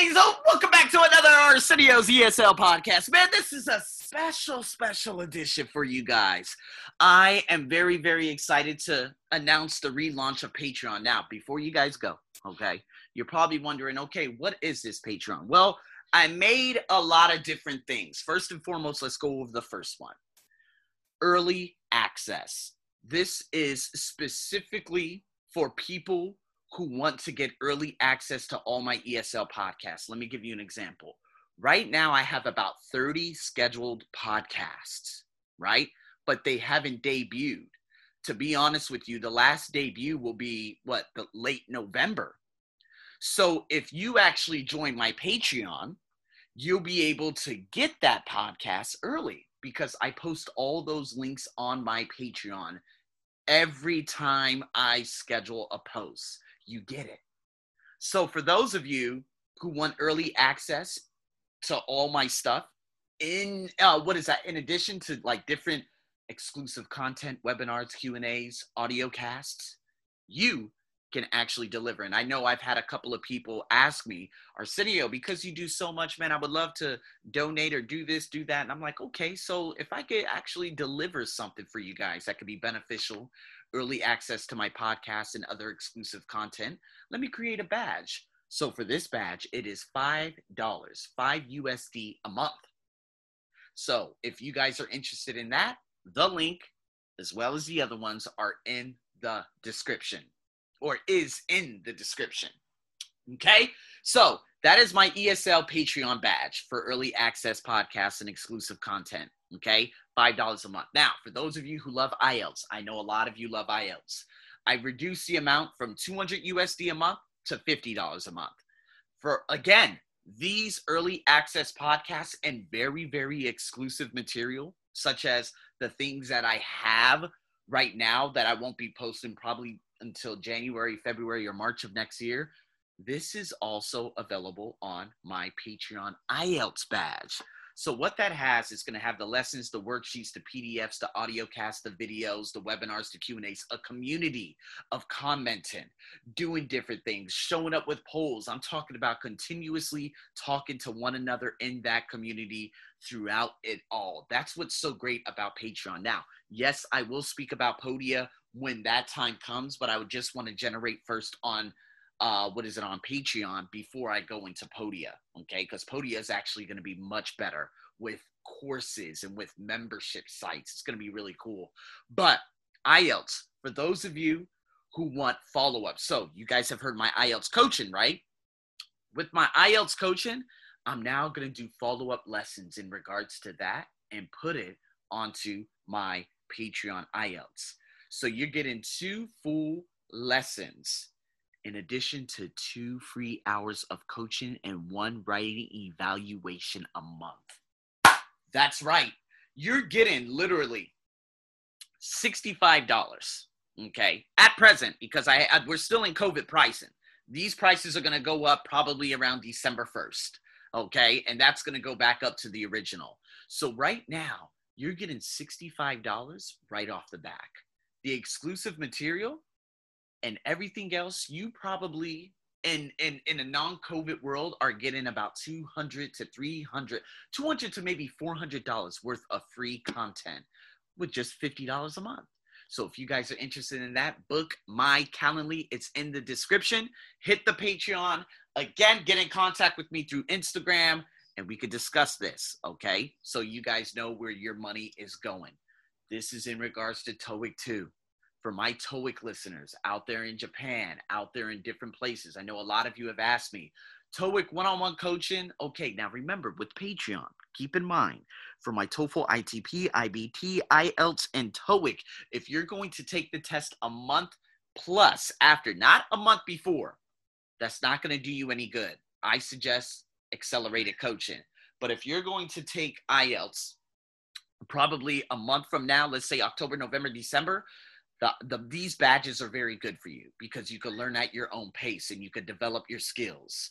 guys, oh, welcome back to another Arsenio's ESL podcast. Man, this is a special, special edition for you guys. I am very, very excited to announce the relaunch of Patreon. Now, before you guys go, okay, you're probably wondering, okay, what is this Patreon? Well, I made a lot of different things. First and foremost, let's go over the first one early access. This is specifically for people who want to get early access to all my ESL podcasts. Let me give you an example. Right now, I have about 30 scheduled podcasts, right? But they haven't debuted. To be honest with you, the last debut will be what, the late November. So if you actually join my Patreon, you'll be able to get that podcast early because I post all those links on my Patreon every time I schedule a post you get it. So for those of you who want early access to all my stuff, in uh, what is that? In addition to like different exclusive content, webinars, Q and A's, audio casts, you can actually deliver. And I know I've had a couple of people ask me, Arsenio, because you do so much, man, I would love to donate or do this, do that. And I'm like, okay, so if I could actually deliver something for you guys that could be beneficial early access to my podcast and other exclusive content, let me create a badge. So for this badge, it is $5, 5 USD a month. So if you guys are interested in that, the link, as well as the other ones, are in the description or is in the description. Okay? So that is my ESL Patreon badge for early access podcasts and exclusive content. Okay? $5 a month. Now, for those of you who love IELTS, I know a lot of you love IELTS. I reduced the amount from 200 USD a month to $50 a month. For again, these early access podcasts and very, very exclusive material, such as the things that I have right now that I won't be posting probably until January, February, or March of next year. This is also available on my Patreon IELTS badge. So what that has is going to have the lessons, the worksheets, the PDFs, the audio cast, the videos, the webinars, the Q&As, a community of commenting, doing different things, showing up with polls. I'm talking about continuously talking to one another in that community throughout it all. That's what's so great about Patreon. Now, yes, I will speak about Podia when that time comes, but I would just want to generate first on – uh, what is it on Patreon before I go into Podia, okay? Because Podia is actually going to be much better with courses and with membership sites. It's going to be really cool. But IELTS, for those of you who want follow up, so you guys have heard my IELTS coaching, right? With my IELTS coaching, I'm now going to do follow up lessons in regards to that and put it onto my Patreon IELTS. So you're getting two full lessons in addition to two free hours of coaching and one writing evaluation a month. That's right. You're getting literally $65, okay, at present, because I, I we're still in COVID pricing. These prices are going to go up probably around December 1st, okay, and that's going to go back up to the original. So right now, you're getting $65 right off the back. The exclusive material and everything else, you probably in in in a non-COVID world are getting about 200 to 300, 200 to maybe 400 dollars worth of free content with just 50 dollars a month. So if you guys are interested in that, book my Calendly. It's in the description. Hit the Patreon. Again, get in contact with me through Instagram and we could discuss this, okay? So you guys know where your money is going. This is in regards to TOEIC 2 for my TOEIC listeners out there in Japan, out there in different places. I know a lot of you have asked me, TOEIC one on one coaching. Okay, now remember with Patreon, keep in mind for my TOEFL, ITP, IBT, IELTS, and TOEIC, if you're going to take the test a month plus after, not a month before, that's not going to do you any good. I suggest accelerated coaching. But if you're going to take IELTS probably a month from now, let's say October, November, December, the, the these badges are very good for you because you can learn at your own pace and you can develop your skills.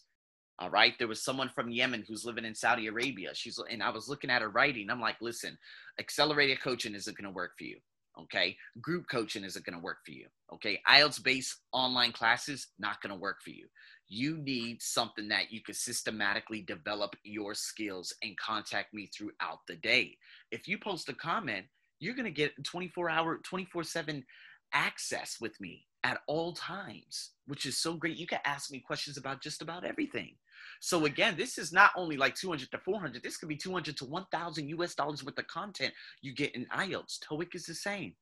All right. There was someone from Yemen who's living in Saudi Arabia. She's and I was looking at her writing. I'm like, listen, accelerated coaching isn't going to work for you. Okay. Group coaching isn't going to work for you. Okay. IELTS based online classes, not going to work for you. you need something that you can systematically develop your skills and contact me throughout the day. If you post a comment, you're going to get 24 hour, 24 7 access with me at all times, which is so great. You can ask me questions about just about everything. So again, this is not only like 200 to 400. This could be 200 to 1,000 US dollars worth of content you get in IELTS. TOEIC is the same.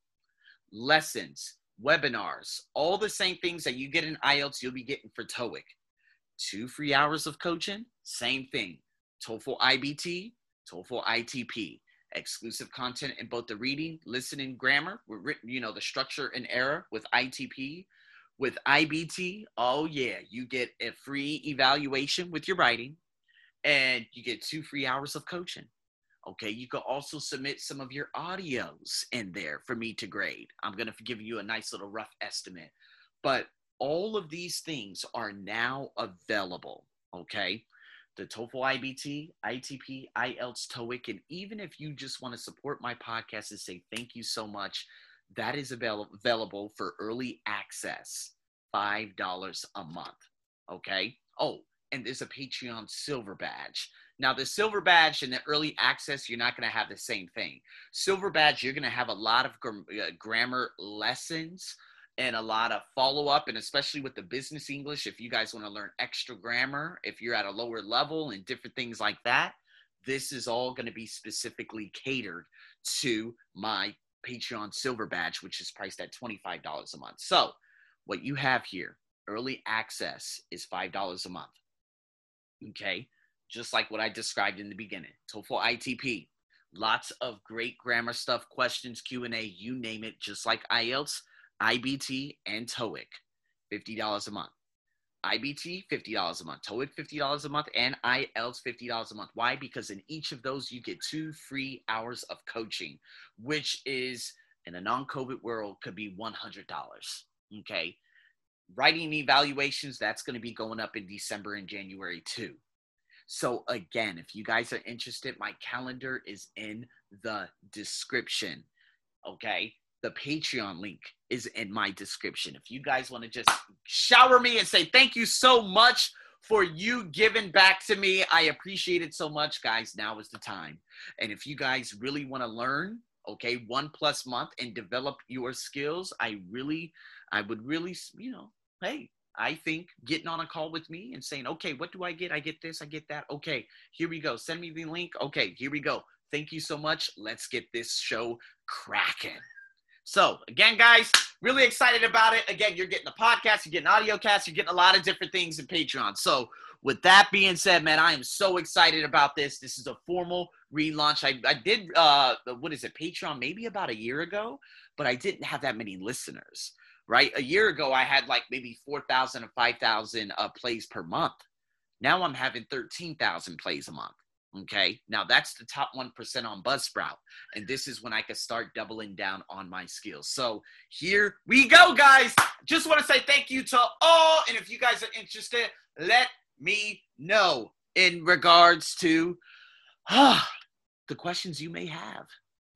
Lessons, webinars, all the same things that you get in IELTS, you'll be getting for TOEIC. Two free hours of coaching, same thing. TOEFL IBT, TOEFL ITP exclusive content in both the reading, listening, grammar, written, you know, the structure and error with ITP. With IBT, oh yeah, you get a free evaluation with your writing and you get two free hours of coaching. Okay, you can also submit some of your audios in there for me to grade. I'm going to give you a nice little rough estimate. But all of these things are now available. Okay, the TOEFL IBT, ITP, IELTS, TOEIC, and even if you just want to support my podcast and say thank you so much, that is avail- available for early access, $5 a month. Okay. Oh, and there's a Patreon silver badge. Now, the silver badge and the early access, you're not going to have the same thing. Silver badge, you're going to have a lot of gr- uh, grammar lessons and a lot of follow up, and especially with the business English, if you guys want to learn extra grammar, if you're at a lower level and different things like that, this is all going to be specifically catered to my Patreon Silver Badge, which is priced at $25 a month. So, what you have here, early access, is $5 a month. Okay, just like what I described in the beginning. TOEFL ITP, lots of great grammar stuff, questions, Q&A, you name it, just like IELTS IBT and TOEIC, $50 a month. IBT, $50 a month. TOEIC, $50 a month. And IELTS, $50 a month. Why? Because in each of those, you get two free hours of coaching, which is in a non COVID world could be $100. Okay. Writing evaluations, that's going to be going up in December and January too. So, again, if you guys are interested, my calendar is in the description. Okay the Patreon link is in my description. If you guys want to just shower me and say thank you so much for you giving back to me, I appreciate it so much, guys. Now is the time. And if you guys really want to learn, okay, one plus month and develop your skills, I really, I would really, you know, hey, I think getting on a call with me and saying, okay, what do I get? I get this, I get that. Okay, here we go. Send me the link. Okay, here we go. Thank you so much. Let's get this show cracking. So, again, guys, really excited about it. Again, you're getting a podcast, you're getting audio cast, you're getting a lot of different things in Patreon. So, with that being said, man, I am so excited about this. This is a formal relaunch. I, I did, uh, what is it, Patreon maybe about a year ago, but I didn't have that many listeners, right? A year ago, I had like maybe 4,000 or 5,000 uh, plays per month. Now I'm having 13,000 plays a month. Okay. Now that's the top 1% on Buzzsprout. And this is when I can start doubling down on my skills. So here we go, guys. Just want to say thank you to all. And if you guys are interested, let me know in regards to uh, the questions you may have.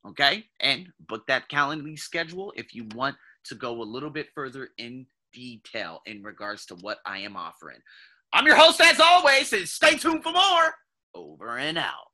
Okay. And book that Calendly schedule if you want to go a little bit further in detail in regards to what I am offering. I'm your host, as always, and stay tuned for more over and out.